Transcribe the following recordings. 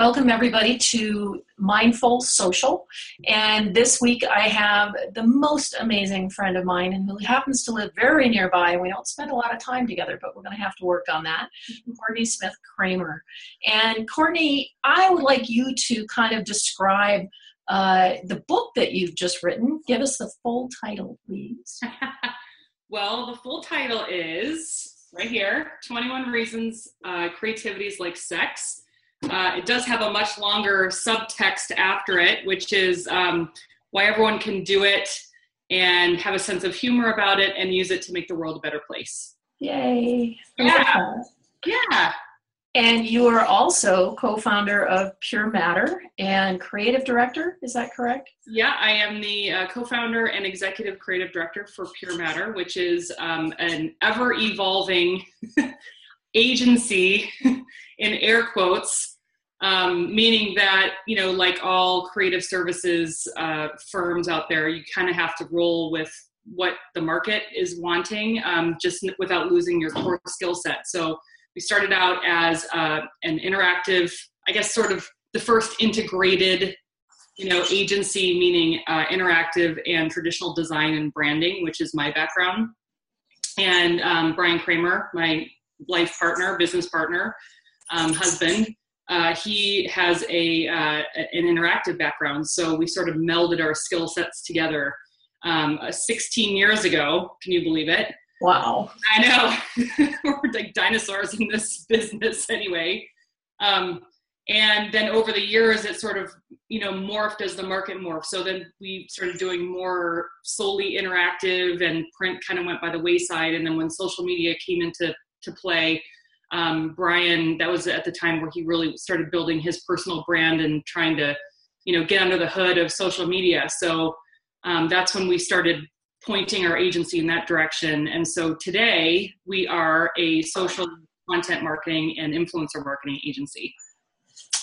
Welcome, everybody, to Mindful Social. And this week I have the most amazing friend of mine, and who happens to live very nearby. We don't spend a lot of time together, but we're going to have to work on that. Courtney Smith Kramer. And Courtney, I would like you to kind of describe uh, the book that you've just written. Give us the full title, please. well, the full title is right here 21 Reasons uh, Creativity is Like Sex uh, it does have a much longer subtext after it, which is um, why everyone can do it and have a sense of humor about it and use it to make the world a better place. Yay. Yeah. Yeah. And you are also co founder of Pure Matter and creative director. Is that correct? Yeah, I am the uh, co founder and executive creative director for Pure Matter, which is um, an ever evolving agency in air quotes, um, meaning that, you know, like all creative services uh, firms out there, you kind of have to roll with what the market is wanting, um, just without losing your core skill set. So we started out as uh, an interactive, I guess, sort of the first integrated you know agency meaning uh, interactive and traditional design and branding which is my background and um, bryan kramer my life partner business partner um, husband, uh, he has a uh, an interactive background, so we sort of melded our skill sets together. Um, uh, 16 years ago, can you believe it? Wow! I know we're like dinosaurs in this business, anyway. Um, and then over the years, it sort of you know morphed as the market morphed. So then we started doing more solely interactive, and print kind of went by the wayside. And then when social media came into to play, um, Bryan, that was at the time where he really started building his personal brand and trying to, you know, get under the hood of social media. So um, that's when we started pointing our agency in that direction. And so today we are a social content marketing and influencer marketing agency.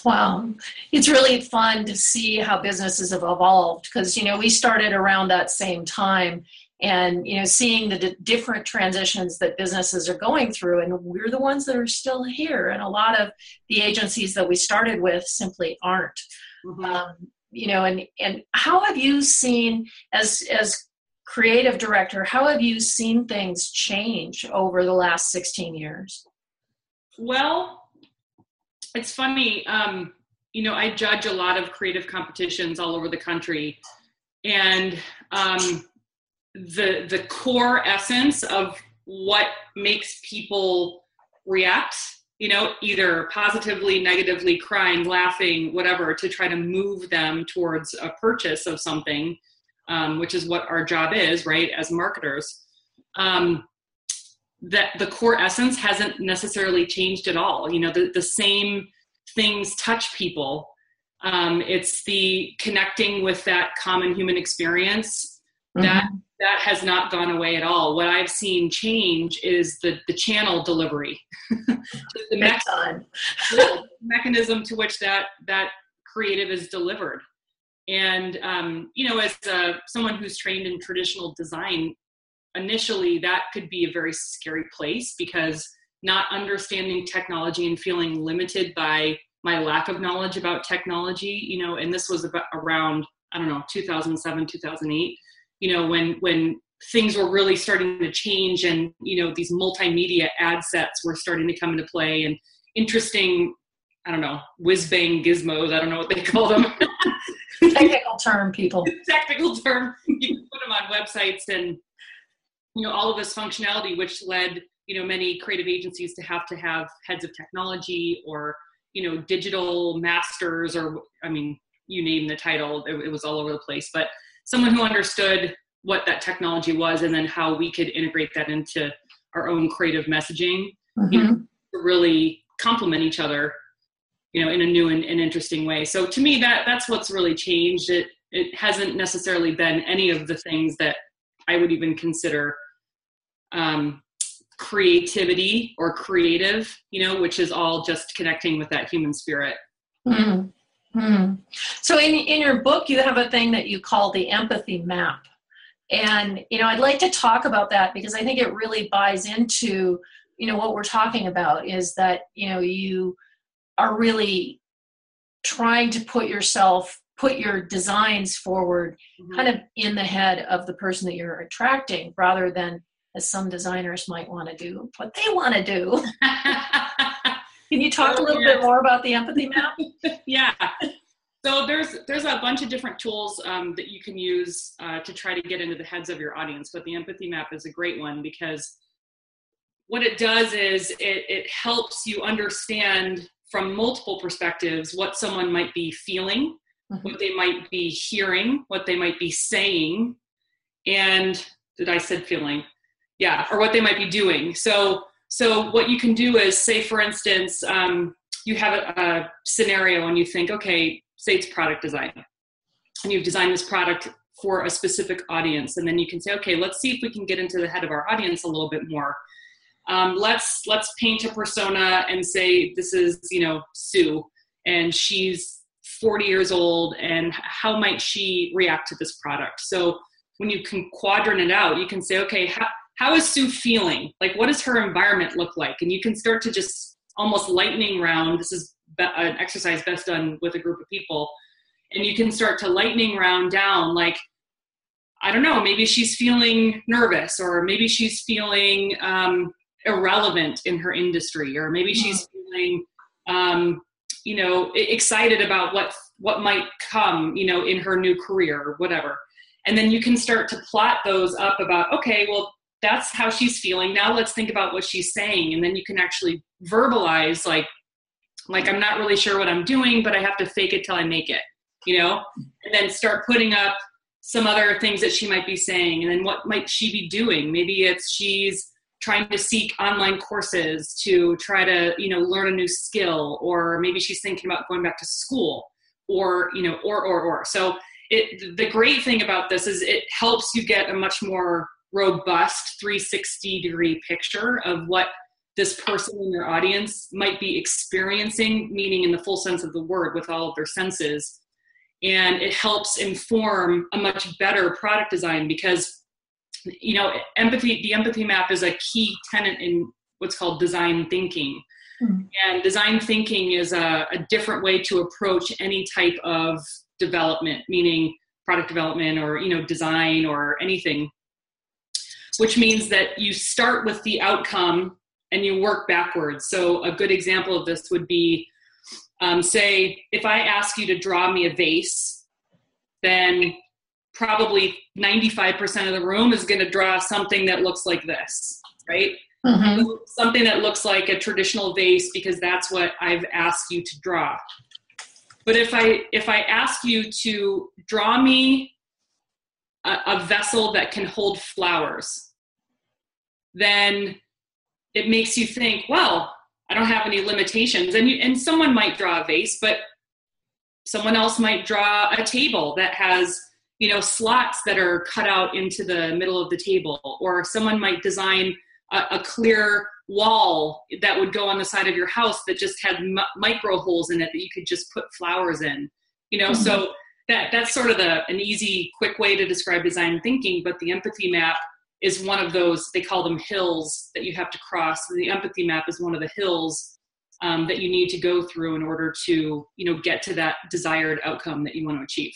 Wow. It's really fun to see how businesses have evolved because, you know, we started around that same time and you know seeing the d- different transitions that businesses are going through and we're the ones that are still here and a lot of the agencies that we started with simply aren't mm-hmm. um, you know and and how have you seen as as creative director how have you seen things change over the last 16 years well it's funny um, you know i judge a lot of creative competitions all over the country and um, the the core essence of what makes people react you know either positively negatively crying laughing whatever to try to move them towards a purchase of something um, which is what our job is right as marketers. Um, that the core essence hasn't necessarily changed at all. You know the, the same things touch people. Um, it's the connecting with that common human experience mm-hmm. that that has not gone away at all. What I've seen change is the, the channel delivery, the, mechanism, mechanism to which that that creative is delivered. And um, you know, as uh, someone who's trained in traditional design, initially that could be a very scary place because not understanding technology and feeling limited by my lack of knowledge about technology. You know, and this was about around I don't know 2007 2008 you know when when things were really starting to change and you know these multimedia ad sets were starting to come into play and interesting i don't know whiz bang gizmos i don't know what they call them. Technical term people. Technical term. You can put them on websites and you know all of this functionality which led you know many creative agencies to have to have heads of technology or you know digital masters or i mean you name the title it, it was all over the place. But someone who understood what that technology was and then how we could integrate that into our own creative messaging mm-hmm. you know, to really complement each other you know in a new and, and, interesting way so to me that that's what's really changed it it hasn't necessarily been any of the things that i would even consider um, creativity or creative you know which is all just connecting with that human spirit mm-hmm. Hmm. So in, in your book, you have a thing that you call the empathy map. And, you know, I'd like to talk about that because I think it really buys into, you know, what we're talking about is that, you know, you are really trying to put yourself put your designs forward mm-hmm. kind of in the head of the person that you're attracting rather than as some designers might want to do what they want to do can you talk oh, a little bit more about the empathy map? Yeah. So there's there's a bunch of different tools um, that you can use uh, to try to get into the heads of your audience but the empathy map is a great one because what it does is it, it helps you understand from multiple perspectives what someone might be feeling mm-hmm. what they might be hearing what they might be saying and did i said feeling? Yeah or what they might be doing. So so what you can do is say for instance um, you have a, a scenario and you think okay say it's product design. And you've designed this product for a specific audience. And then you can say okay let's see if we can get into the head of our audience a little bit more. Um, let's let's paint a persona and say this is you know sue. And she's 40 years old. And how might she react to this product? So when you can quadrant it out you can say okay how, how is sue feeling? Like what does her environment look like? And you can start to just almost lightning round this is an exercise best done with a group of people and you can start to lightning round down like i don't know maybe she's feeling nervous or maybe she's feeling um, irrelevant in her industry or maybe she's feeling um, you know excited about what what might come you know in her new career or whatever. And then you can start to plot those up about okay well that's how she's feeling. Now let's think about what she's saying. And then you can actually verbalize like like i'm not really sure what i'm doing but i have to fake it till i make it you know? And then start putting up some other things that she might be saying. And then what might she be doing? Maybe it's she's trying to seek online courses to try to you know learn a new skill. Or maybe she's thinking about going back to school. Or you know or or or. So it the great thing about this is it helps you get a much more robust 360 degree picture of what this person in your audience might be experiencing meaning in the full sense of the word with all of their senses. And it helps inform a much better product design because you know empathy the empathy map is a key tenet in what's called design thinking. Mm-hmm. and design thinking is a, a different way to approach any type of development meaning product development or you know design or anything which means that you start with the outcome and you work backwards so a good example of this would be um, say if i ask you to draw me a vase then probably 95% of the room is going to draw something that looks like this, right? Mm-hmm. Something that looks like a traditional vase because that's what I've asked you to draw. But if I if I ask you to draw me a, a vessel that can hold flowers, then it makes you think, well, I don't have any limitations. And you, and someone might draw a vase, but someone else might draw a table that has you know slots that are cut out into the middle of the table or someone might design a, a clear wall that would go on the side of your house that just had m- micro holes in it that you could just put flowers in you know mm-hmm. so that that's sort of the an easy quick way to describe design thinking but the empathy map is one of those they call them hills that you have to cross the empathy map is one of the hills um, that you need to go through in order to you know get to that desired outcome that you want to achieve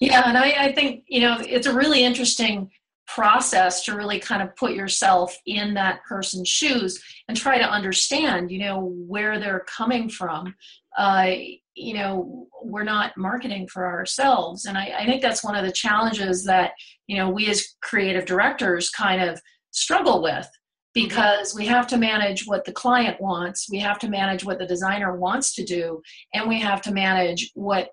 yeah, and I, I think, you know, it's a really interesting process to really kind of put yourself in that person's shoes and try to understand, you know, where they're coming from. Uh, you know, we're not marketing for ourselves. And I, I think that's one of the challenges that, you know, we as creative directors kind of struggle with because we have to manage what the client wants, we have to manage what the designer wants to do, and we have to manage what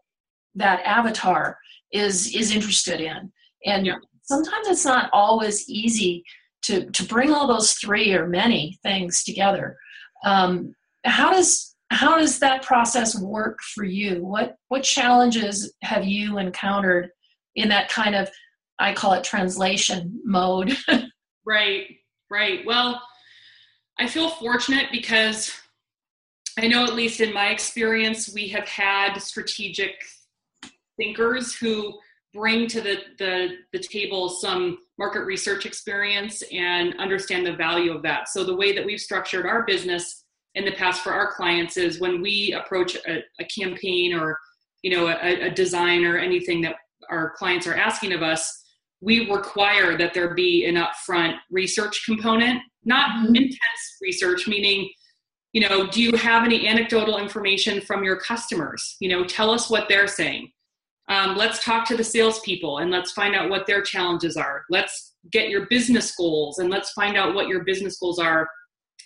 that avatar is is interested in and yeah. sometimes it's not always easy to to bring all those three or many things together um, how does how does that process work for you? What what challenges have you encountered in that kind of i call it translation mode? Right right. Well i feel fortunate because i know at least in my experience we have had strategic thinkers who bring to the, the, the table some market research experience and understand the value of that. So the way that we've structured our business in the past for our clients is when we approach a, a campaign or you know a, a design or anything that our clients are asking of us we require that there be an upfront research component not mm-hmm. intense research meaning you know do you have any anecdotal information from your customers? You know tell us what they're saying. Um, let's talk to the salespeople and let's find out what their challenges are. Let's get your business goals and let's find out what your business goals are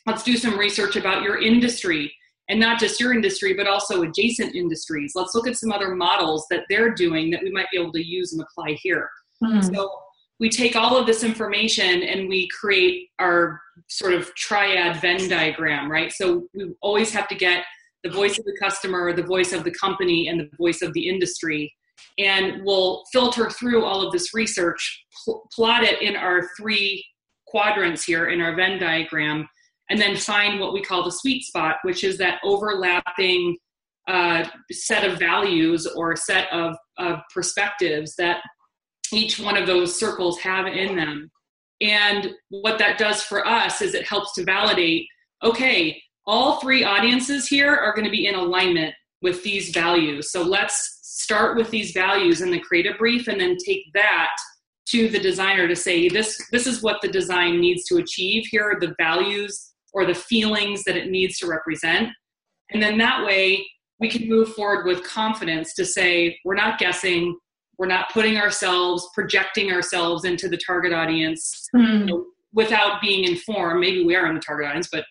let's do some research about your industry and not just your industry but also adjacent industries. Let's look at some other models that they're doing that we might be able to use and apply here. Mm. so we take all of this information and we create our sort of triad venn diagram right? So we always have to get the voice of the customer the voice of the company and the voice of the industry. And we'll filter through all of this research pl- plot it in our three quadrants here in our venn diagram and then find what we call the sweet spot, which is that overlapping uh, set of values or set of, of perspectives that each one of those circles have in them. And what that does for us is it helps to validate okay, all three audiences here are going to be in alignment with these values. So let's start with these values in the creative brief and then take that to the designer to say this this is what the design needs to achieve here are the values or the feelings that it needs to represent. And then that way we can move forward with confidence to say, we're not guessing, we're not putting ourselves, projecting ourselves into the target audience mm. you know, without being informed. Maybe we are in the target audience, but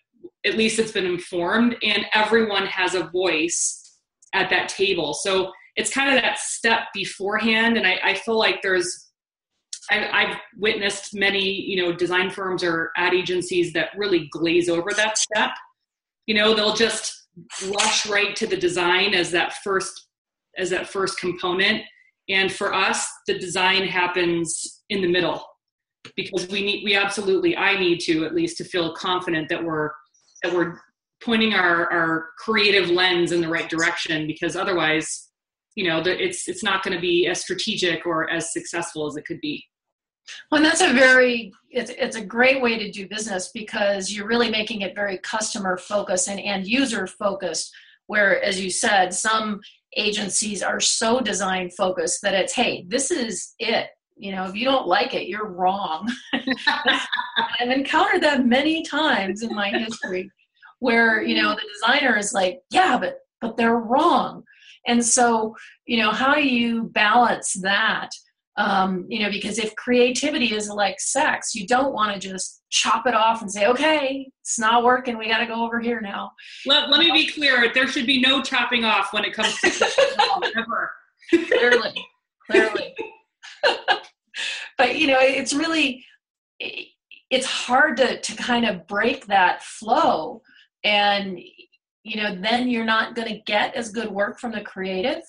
at least it's been informed and everyone has a voice at that table. So it's kind of that step beforehand. And I, I feel like there's I, have witnessed many, you know, design firms or ad agencies that really glaze over that step. You know, they'll just rush right to the design as that first as that first component. And for us, the design happens in the middle because we need we absolutely I need to at least to feel confident that we're that we're pointing our our creative lens in the right direction because otherwise you know it's it's not going to be as strategic or as successful as it could be well, that's a very it's it's a great way to do business because you're really making it very customer focused and end user focused. Where, as you said, some agencies are so design focused that it's hey, this is it. You know, if you don't like it, you're wrong. I've encountered that many times in my history where you know the designer is like, yeah, but but they're wrong. And so, you know, how you balance that? Um, you know because if creativity is like sex you don't want to just chop it off and say okay it's not working. We got to go over here now. Let, let me be clear. There should be no chopping off when it comes to ever. Clearly clearly. But you know it's really it's hard to to kind of break that flow. And you know then you're not going to get as good work from the creative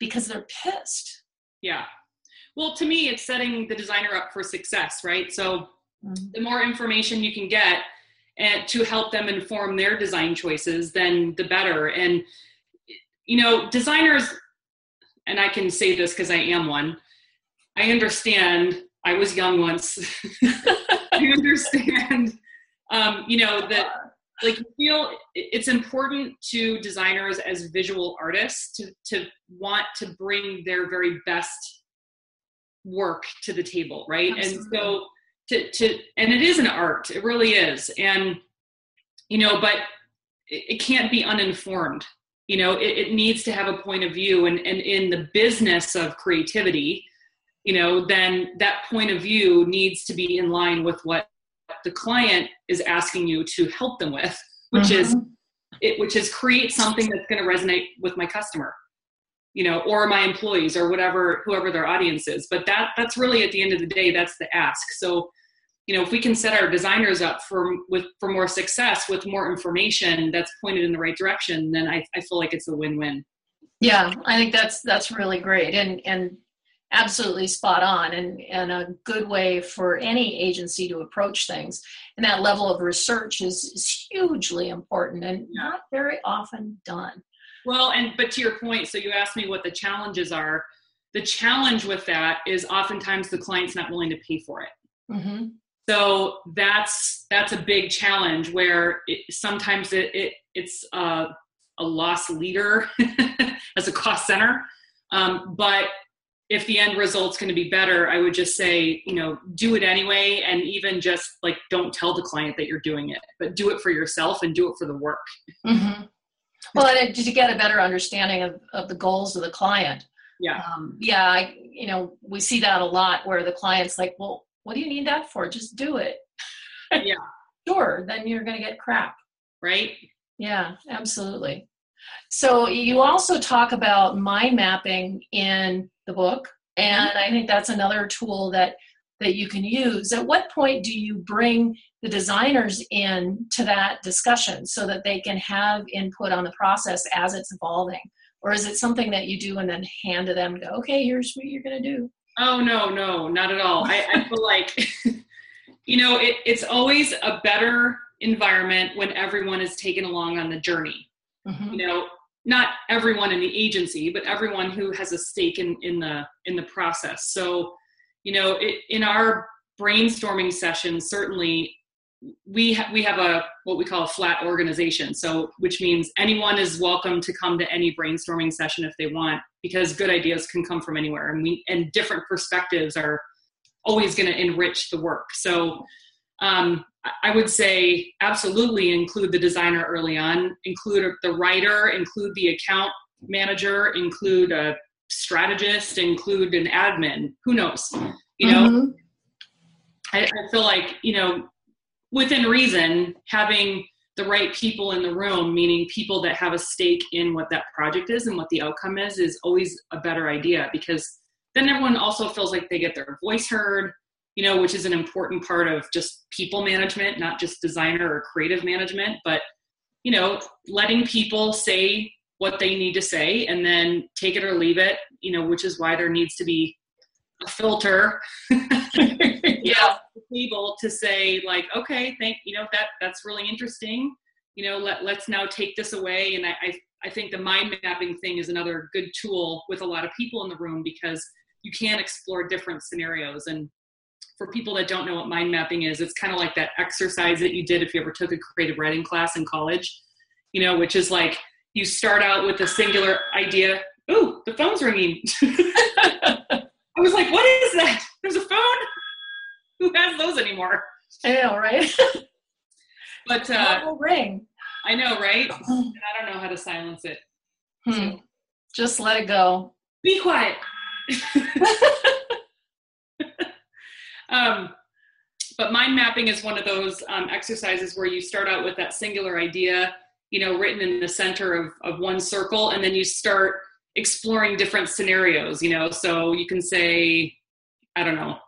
because they're pissed. Yeah well, to me, it's setting the designer up for success, right? So mm-hmm. the more information you can get and to help them inform their design choices, then the better. And you know, designers, and I can say this because I am one. I understand. I was young once. I understand. Um, you know that like feel it's important to designers as visual artists to to want to bring their very best work to the table right Absolutely. and so to to and it is an art it really is and you know but it, it can't be uninformed you know it, it, needs to have a point of view and and in the business of creativity you know then that point of view needs to be in line with what the client is asking you to help them with which mm-hmm. is it which is create something that's going to resonate with my customer you know or my employees or whatever whoever their audience is. But that that's really at the end of the day that's the ask. So you know if we can set our designers up for with for more success with more information that's pointed in the right direction then i, I feel like it's a win-win. Yeah i think that's that's really great and and absolutely spot on and and a good way for any agency to approach things. And that level of research is, is hugely important and not very often done well, and but to your point, so you asked me what the challenges are. The challenge with that is oftentimes the client's not willing to pay for it. Mm-hmm. So that's that's a big challenge where it, sometimes it, it it's a, a loss leader as a cost center. Um, but if the end result's going to be better, I would just say, you know, do it anyway. And even just like, don't tell the client that you're doing it, but do it for yourself and do it for the work. Mm-hmm. Well, and to get a better understanding of, of the goals of the client. Yeah. Um, yeah. I, you know, we see that a lot where the client's like, well, what do you need that for? Just do it. Yeah. sure. Then you're going to get crap. Right. Yeah, absolutely. So you also talk about mind mapping in the book, and I think that's another tool that that you can use. At what point do you bring the designers in to that discussion so that they can have input on the process as it's evolving? Or is it something that you do and then hand to them go, okay, here's what you're gonna do? Oh no, no, not at all. I, I feel like you know, it, it's always a better environment when everyone is taken along on the journey. Mm-hmm. You know, not everyone in the agency, but everyone who has a stake in, in the in the process. So, you know, it, in our brainstorming sessions, certainly we ha- we have a what we call a flat organization. So, which means anyone is welcome to come to any brainstorming session if they want, because good ideas can come from anywhere, and we and different perspectives are always going to enrich the work. So um, I would say absolutely include the designer early on, include the writer, include the account manager, include a strategist, include an admin. Who knows? You know, mm-hmm. I, I feel like you know, within reason, having the right people in the room, meaning people that have a stake in what that project is and what the outcome is, is always a better idea because then everyone also feels like they get their voice heard you know which is an important part of just people management not just designer or creative management but you know letting people say what they need to say and then take it or leave it you know which is why there needs to be a filter. Yeah. Able to say like okay thank you know that that's really interesting. You know let, let's now take this away. And I, I I think the mind mapping thing is another good tool with a lot of people in the room because you can explore different scenarios. And for people that don't know what mind mapping is, it's kind of like that exercise that you did if you ever took a creative writing class in college, you know, which is like you start out with a singular idea. Ooh, the phone's ringing. I was like, what is that? There's a phone? Who has those anymore? I know, right? but uh, will ring. I know, right? and I don't know how to silence it. Hmm. So, Just let it go. Be quiet. um, but mind mapping is one of those um, exercises where you start out with that singular idea, you know, written in the center of, of one circle, and then you start exploring different scenarios, you know. So you can say, I don't know,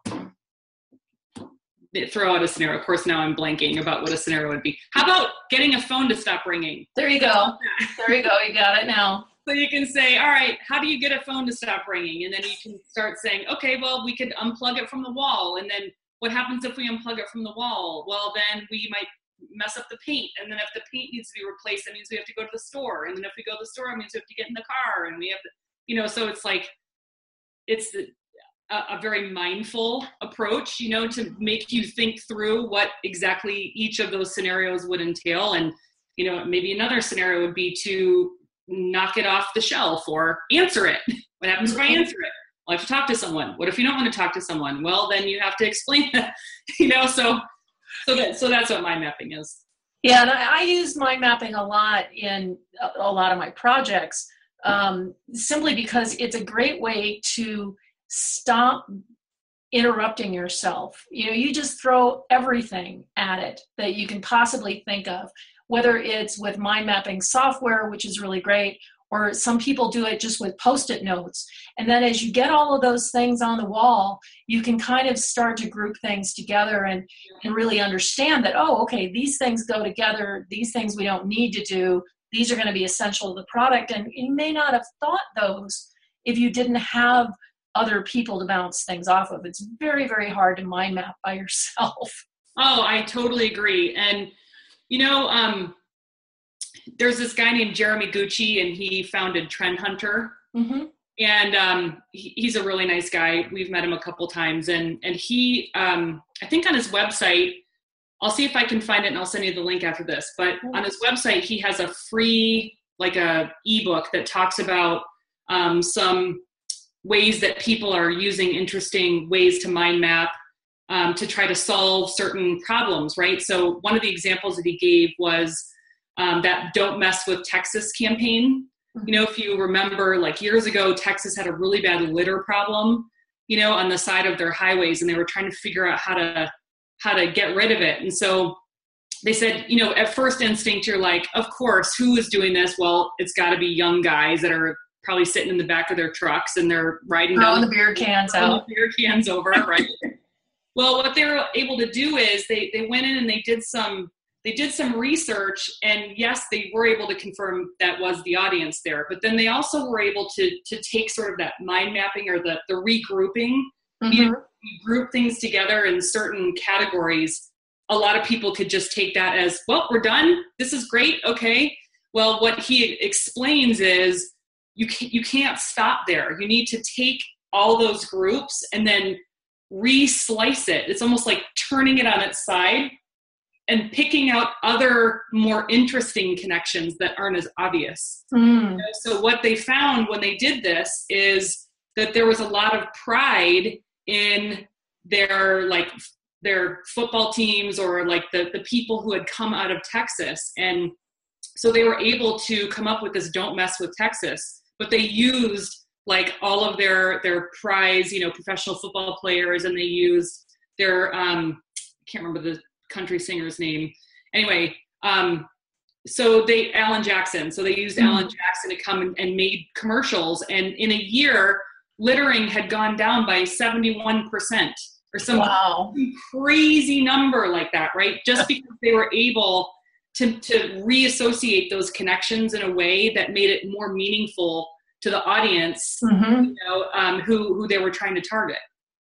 throw out a scenario. Of course, now I'm blanking about what a scenario would be. How about getting a phone to stop ringing? There you go. There you go. You got it now. So you can say, all right, how do you get a phone to stop ringing? And then you can start saying, okay, well, we could unplug it from the wall. And then what happens if we unplug it from the wall? Well, then we might mess up the paint. And then if the paint needs to be replaced, that means we have to go to the store. And then if we go to the store, it means we have to get in the car. And we have to, you know, so it's like, it's a, a very mindful approach, you know, to make you think through what exactly each of those scenarios would entail. And, you know, maybe another scenario would be to knock it off the shelf or answer it. What happens if I answer it? I have to talk to someone. What if you don't want to talk to someone? Well, then you have to explain that, you know, so, so that, so that's what mind mapping is. Yeah. And I, I use mind mapping a lot in a, lot of my projects, um, simply because it's a great way to stop interrupting yourself. You know, you just throw everything at it that you can possibly think of whether it's with mind mapping software, which is really great, or some people do it just with post it notes. And then as you get all of those things on the wall, you can kind of start to group things together and, and really understand that, oh, okay, these things go together, these things we don't need to do, these are going to be essential to the product. And you may not have thought those if you didn't have other people to bounce things off of. It's very, very hard to mind map by yourself. Oh, I totally agree. And you know, um, there's this guy named Jeremy Gutsche, and he founded Trend Hunter. Mm-hmm. And um, he, he's a really nice guy. We've met him a couple times, and and he, um, I think, on his website, I'll see if I can find it and I'll send you the link after this. But on his website, he has a free like a ebook that talks about um, some ways that people are using interesting ways to mind map um, to try to solve certain problems, right? So one of the examples that he gave was um, that "Don't Mess with Texas" campaign. You know, if you remember, like years ago, Texas had a really bad litter problem. You know, on the side of their highways, and they were trying to figure out how to how to get rid of it. And so they said, you know, at first instinct, you're like, of course, who is doing this? Well, it's got to be young guys that are probably sitting in the back of their trucks and they're riding down the beer cans out. The beer cans over, right? well, what they were able to do is they they went in and they did some they did some research and yes they were able to confirm that was the audience there but then they also were able to to take sort of that mind mapping or the the regrouping mm-hmm. you know, group things together in certain categories a lot of people could just take that as, well, we're done. This is great. Okay. Well, what he explains is you can't, you can't stop there. You need to take all those groups and then re-slice it. It's almost like turning it on its side and picking out other more interesting connections that aren't as obvious. Mm. So what they found when they did this is that there was a lot of pride in their like their football teams or like the, the people who had come out of Texas. And so they were able to come up with this don't mess with Texas, but they used like all of their their prize, you know, professional football players and they used their um I can't remember the country singer's name. Anyway, um so they Alan Jackson. So they used mm-hmm. Alan Jackson to come and, and made commercials and in a year littering had gone down by 71% or some wow. crazy number like that, right? Just because they were able to, to reassociate those connections in a way that made it more meaningful to the audience, mm-hmm. you know, um, who who they were trying to target.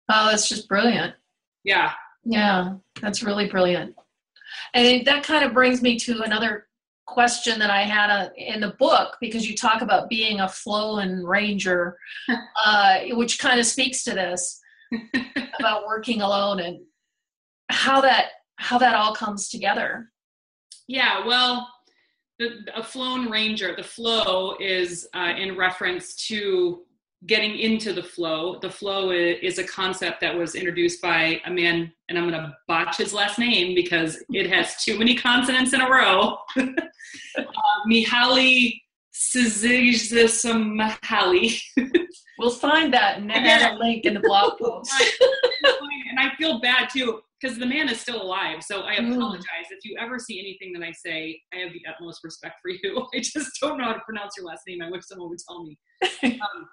Oh, that's just brilliant. Yeah. Yeah, that's really brilliant. And that kind of brings me to another question that I had uh, in the book because you talk about being a flow and ranger, uh, which kind of speaks to this about working alone and how that how that all comes together. Yeah, well, the, a flown ranger, the flow is uh, in reference to getting into the flow. The flow is a concept that was introduced by a man, and I'm going to botch his last name because it has too many consonants in a row. uh, Mihaly Csikszentmihalyi. we'll find that and add a link in the blog post. and I feel bad too because the man is still alive. So I mm. apologize mm. if you ever see anything that I say. I have the utmost respect for you. I just don't know how to pronounce your last name. I wish someone would tell me. um,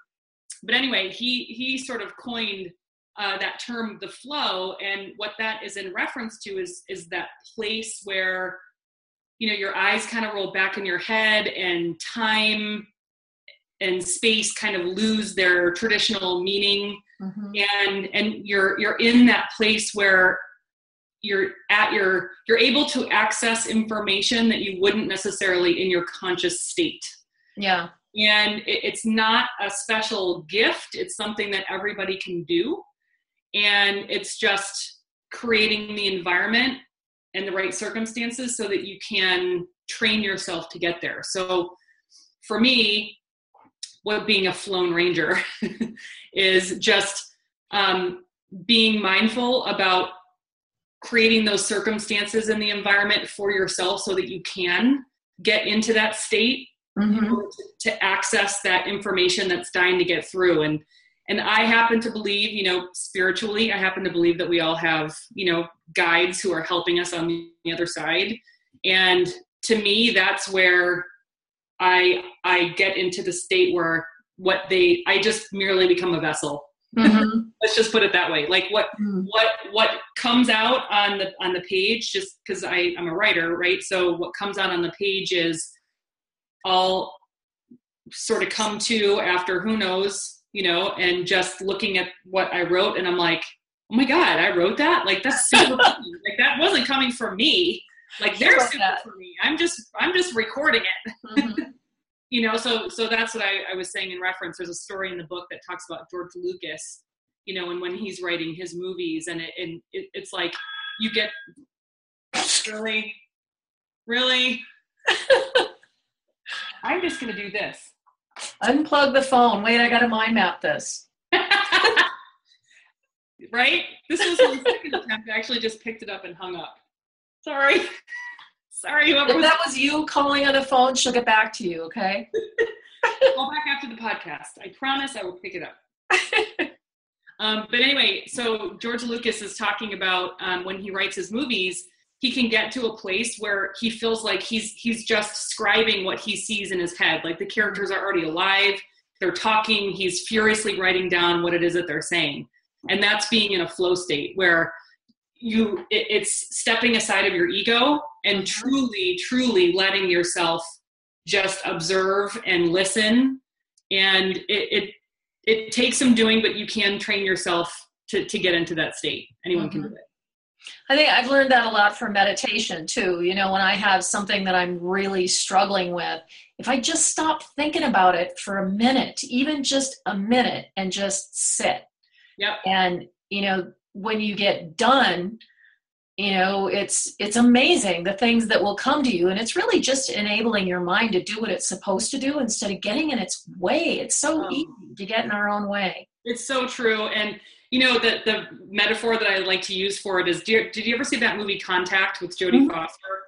but anyway, he he sort of coined uh, that term, the flow, and what that is in reference to is is that place where you know your eyes kind of roll back in your head and time and space kind of lose their traditional meaning. Mm-hmm. and and you're you're in that place where you're at your you're able to access information that you wouldn't necessarily in your conscious state. Yeah and it, it's not a special gift it's something that everybody can do and it's just creating the environment and the right circumstances so that you can train yourself to get there. So for me, what being a flown ranger is just um, being mindful about creating those circumstances in the environment for yourself so that you can get into that state mm-hmm. to, to access that information that's dying to get through and and i happen to believe you know spiritually i happen to believe that we all have you know guides who are helping us on the other side and to me that's where i i get into the state where what they i just merely become a vessel mm-hmm. let's just put it that way like what mm-hmm. what what comes out on the on the page just because i i'm a writer right so what comes out on the page is all sort of come to after who knows you know, and just looking at what I wrote, and I'm like, oh my god, I wrote that. Like that's super like that wasn't coming from me. Like they're super that. for me. I'm just I'm just recording it. Mm-hmm. you know, so so that's what I, I was saying in reference. There's a story in the book that talks about George Lucas, you know, and when he's writing his movies, and it, and it, it's like you get really, really. I'm just gonna do this. Unplug the phone. Wait, I gotta mind map this. right? This was my second attempt. I actually just picked it up and hung up. Sorry. Sorry, whoever If was that was you calling on the phone, she'll get back to you, okay? call back after the podcast. I promise I will pick it up. Um, but anyway, so George Lucas is talking about um, when he writes his movies, he can get to a place where he feels like he's he's just scribing what he sees in his head. Like the characters are already alive, they're talking. He's furiously writing down what it is that they're saying, and that's being in a flow state where you it, it's stepping aside of your ego and truly, truly letting yourself just observe and listen. And it, it it takes some doing, but you can train yourself to, to get into that state. Anyone can mm-hmm. do it. I think I've learned that a lot from meditation too. You know, when I have something that I'm really struggling with, if I just stop thinking about it for a minute, even just a minute, and just sit. Yep. And, you know, when you get done, you know it's it's amazing the things that will come to you and it's really just enabling your mind to do what it's supposed to do instead of getting in its way it's so Oh. easy to get in our own way It's so true. And you know, the the metaphor that I like to use for it is did you ever see that movie Contact with Jodie Mhm. Foster?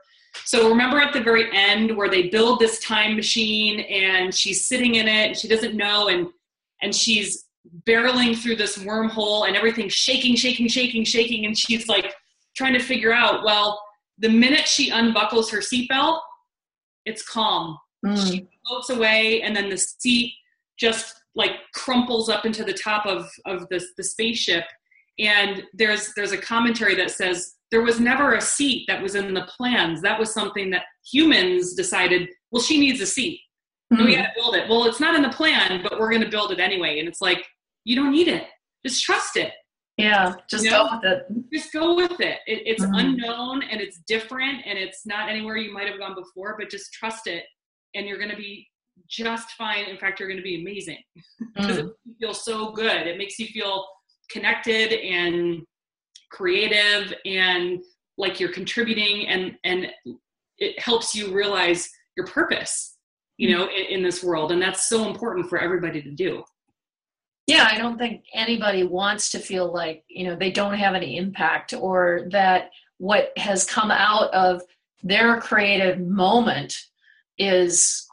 So remember at the very end where they build this time machine and she's sitting in it and she doesn't know and and she's barreling through this wormhole and everything's shaking, shaking, shaking, shaking, and she's like trying to figure out, well, the minute she unbuckles her seatbelt, it's calm Mm. she floats away and then the seat just like crumples up into the top of of the, the spaceship. And there's there's a commentary that says there was never a seat that was in the plans. That was something that humans decided well she needs a seat. Mm. we got to build it. Well it's not in the plan but we're going to build it anyway. And it's like you don't need it. Just trust it. Yeah just You go with it. just go with it, it it's Mhm. unknown and it's different and it's not anywhere you might have gone before but just trust it and you're going to be just fine. In fact you're going to be amazing. Because Mm. it feels so good. It makes you feel connected and creative and like you're contributing and and it helps you realize your purpose you know in, in this world. And that's so important for everybody to do. Yeah i don't think anybody wants to feel like you know they don't have any impact or that what has come out of their creative moment is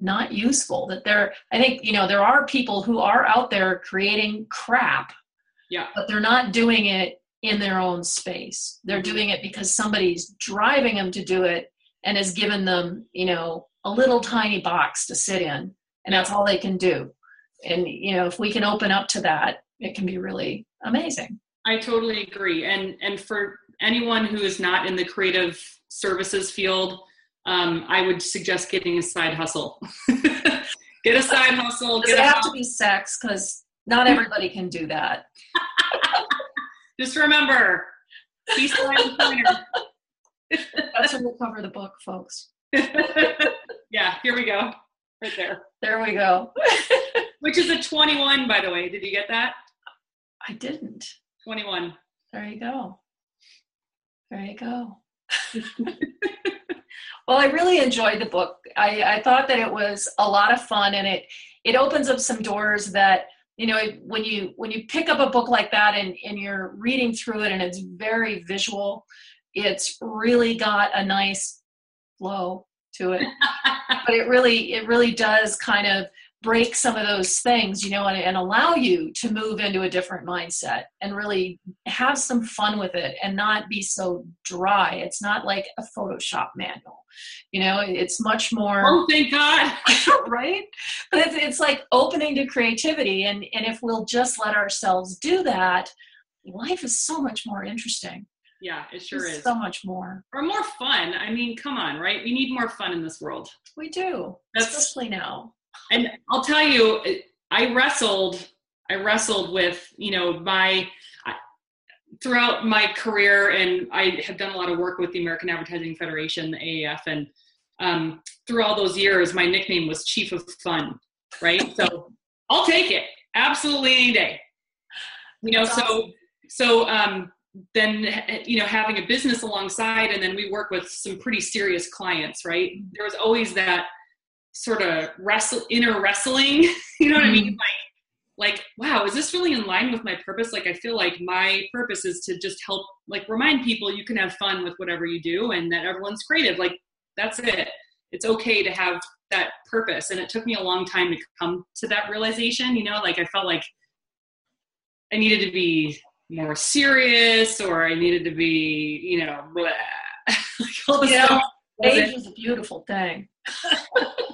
not useful that there i think you know there are people who are out there creating crap yeah but they're not doing it in their own space they're Mhm. doing it because somebody's driving them to do it and has given them you know a little tiny box to sit in and that's all they can do and you know if we can open up to that it can be really amazing I totally agree. And and for anyone who is not in the creative services field, um, I would suggest getting a side hustle. get a side hustle. does it have to be sex because not everybody can do that Just remember, peace sign pointer. that's when we'll cover the book folks yeah, here we go, right there. there we go Which is a 21, by the way. Did you get that? i didn't 21. There you go. There you go. Well, I really enjoyed the book. I, I thought that it was a lot of fun, and it it opens up some doors that you know when you when you pick up a book like that and and you're reading through it and it's very visual. It's really got a nice flow to it, but it really it really does kind of break some of those things, you know, and, and allow you to move into a different mindset and really have some fun with it and not be so dry. It's not like a Photoshop manual, you know, it's much more, oh, thank God. right? But it's, it's like opening to creativity. And, and if we'll just let ourselves do that, life is so much more interesting. Yeah, it sure is. So much more. Or more fun. I mean, come on, right? We need more fun in this world. We do, That's- especially now. And I'll tell you, I wrestled. I wrestled with you know my throughout my career, and I have done a lot of work with the American Advertising Federation, the AAF, and um, through all those years, my nickname was Chief of Fun. Right, so I'll take it absolutely any day. You know, That's so so um, then you know having a business alongside and then we work with some pretty serious clients right there was always that sort of wrestle inner wrestling you know what mm-hmm. i mean mm-hmm. like like wow is this really in line with my purpose like i feel like my purpose is to just help like remind people you can have fun with whatever you do and that everyone's creative like that's it it's okay to have that purpose and it took me a long time to come to that realization you know like i felt like i needed to be more serious or I needed to be, you know, blah. like all the stuff. Age is a beautiful thing.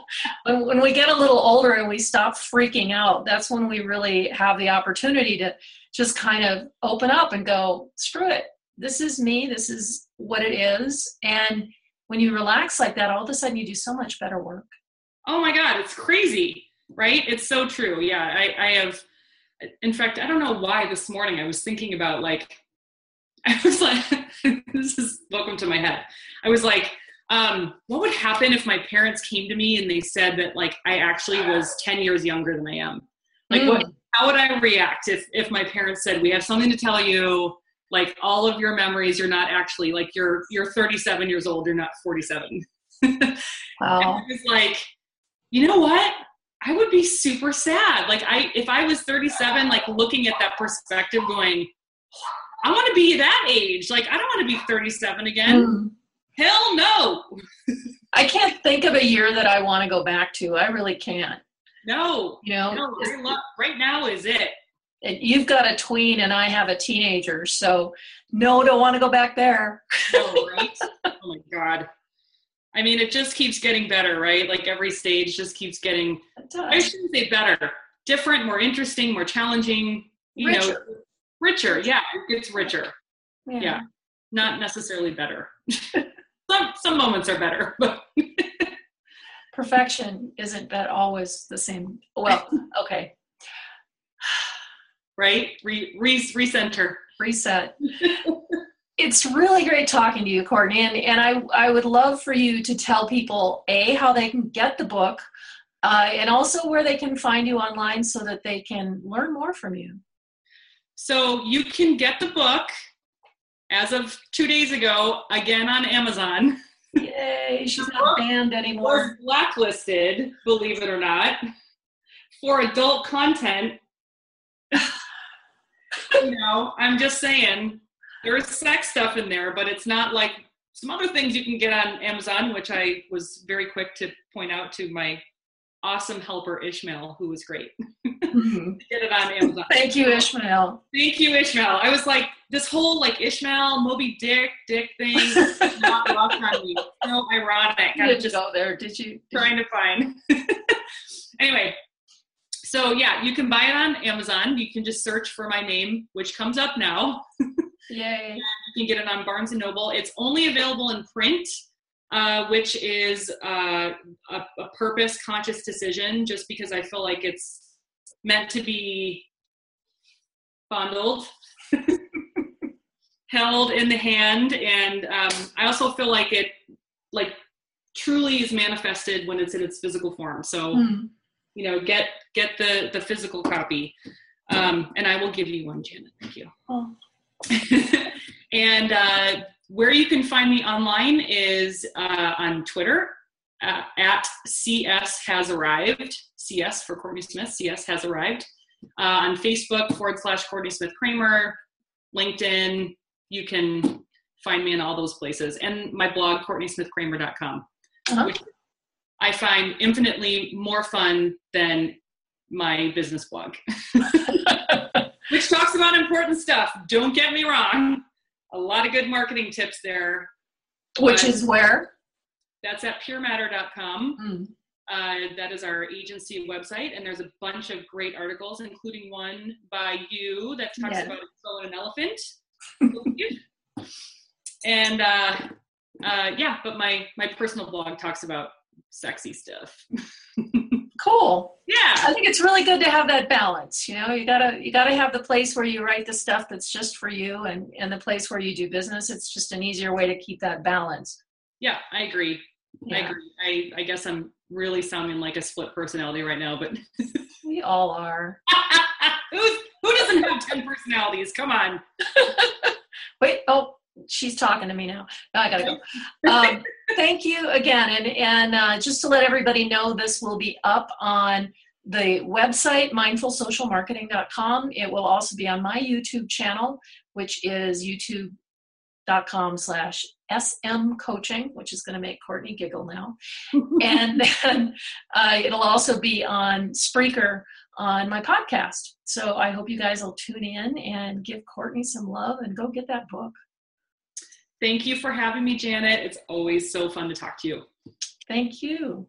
when, when we get a little older and we stop freaking out, that's when we really have the opportunity to just kind of open up and go, screw it. This is me. This is what it is. And when you relax like that, all of a sudden you do so much better work. Oh my God, it's crazy, right? It's so true. Yeah, I, I have in fact, I don't know why this morning I was thinking about like, I was like, this is welcome to my head. I was like, um, what would happen if my parents came to me and they said that like I actually was 10 years younger than I am? Like, mm. what, how would I react if, if my parents said, we have something to tell you, like all of your memories, you're not actually like you're, you're 37 years old, you're not 47. wow. it was like, you know what? I would be super sad. Like I if I was 37 like looking at that perspective going I want to be that age. Like I don't want to be 37 again. Mm. Hell no. I can't think of a year that I want to go back to. I really can't. No. You know, no, right now is it. And you've got a tween and I have a teenager, so no, don't want to go back there. no, right? oh my god. I mean, it just keeps getting better, right? Like every stage just keeps getting, I shouldn't say better, different, more interesting, more challenging, you richer. know, richer. Yeah, it gets richer. Yeah. yeah. Not necessarily better. some, some moments are better, but. Perfection isn't that always the same. Well, okay. right? Re, re, recenter. Reset. It's really great talking to you, Courtney, and, and I, I would love for you to tell people A, how they can get the book, uh, and also where they can find you online so that they can learn more from you. So you can get the book as of two days ago again on Amazon. Yay, she's not banned anymore. blacklisted, believe it or not, for adult content. you know, I'm just saying there is sex stuff in there, but it's not like some other things you can get on Amazon, which I was very quick to point out to my awesome helper Ishmael, who was great. Mm-hmm. get it on Amazon. Thank you, Ishmael. Thank you, Ishmael. I was like, this whole like Ishmael, Moby Dick, Dick thing, is not lost on me. So ironic. You didn't just go there, did you? Did trying you? to find. anyway, so yeah, you can buy it on Amazon. You can just search for my name, which comes up now. Yay. You can get it on Barnes and Noble. It's only available in print, uh, which is uh, a, a purpose conscious decision, just because I feel like it's meant to be fondled, held in the hand, and um, I also feel like it, like, truly is manifested when it's in its physical form. So, mm. you know, get get the the physical copy, um, and I will give you one, Janet. Thank you. Oh. and uh, where you can find me online is uh, on Twitter uh, at CS has arrived. CS for Courtney Smith. CS has arrived. Uh, on Facebook forward slash Courtney Smith Kramer, LinkedIn. You can find me in all those places, and my blog CourtneySmithKramer.com, uh-huh. which I find infinitely more fun than my business blog. which talks about important stuff. Don't get me wrong. A lot of good marketing tips there. Which is where? That's at purematter.com. Mm. Uh, that is our agency website, and there's a bunch of great articles, including one by you that talks about a an elephant. and uh, uh, yeah, but my my personal blog talks about sexy stuff. cool. Yeah. I think it's really good to have that balance you know? You gotta you gotta have the place where you write the stuff that's just for you and and the place where you do business. It's just an easier way to keep that balance. Yeah i agree. Yeah. i agree. I i guess i'm really sounding like a split personality right now but we all are. Who's, who doesn't have 10 personalities come on Wait, oh, she's talking to me now. now I gotta go. Um, thank you again, and and uh, just to let everybody know, this will be up on the website mindfulsocialmarketing.com. It will also be on my YouTube channel, which is youtube.com slash sm coaching which is going to make courtney giggle now and then uh, it'll also be on spreaker on my podcast. So i hope you guys will tune in and give courtney some love and go get that book. Thank you for having me janet. It's always so fun to talk to you. Thank you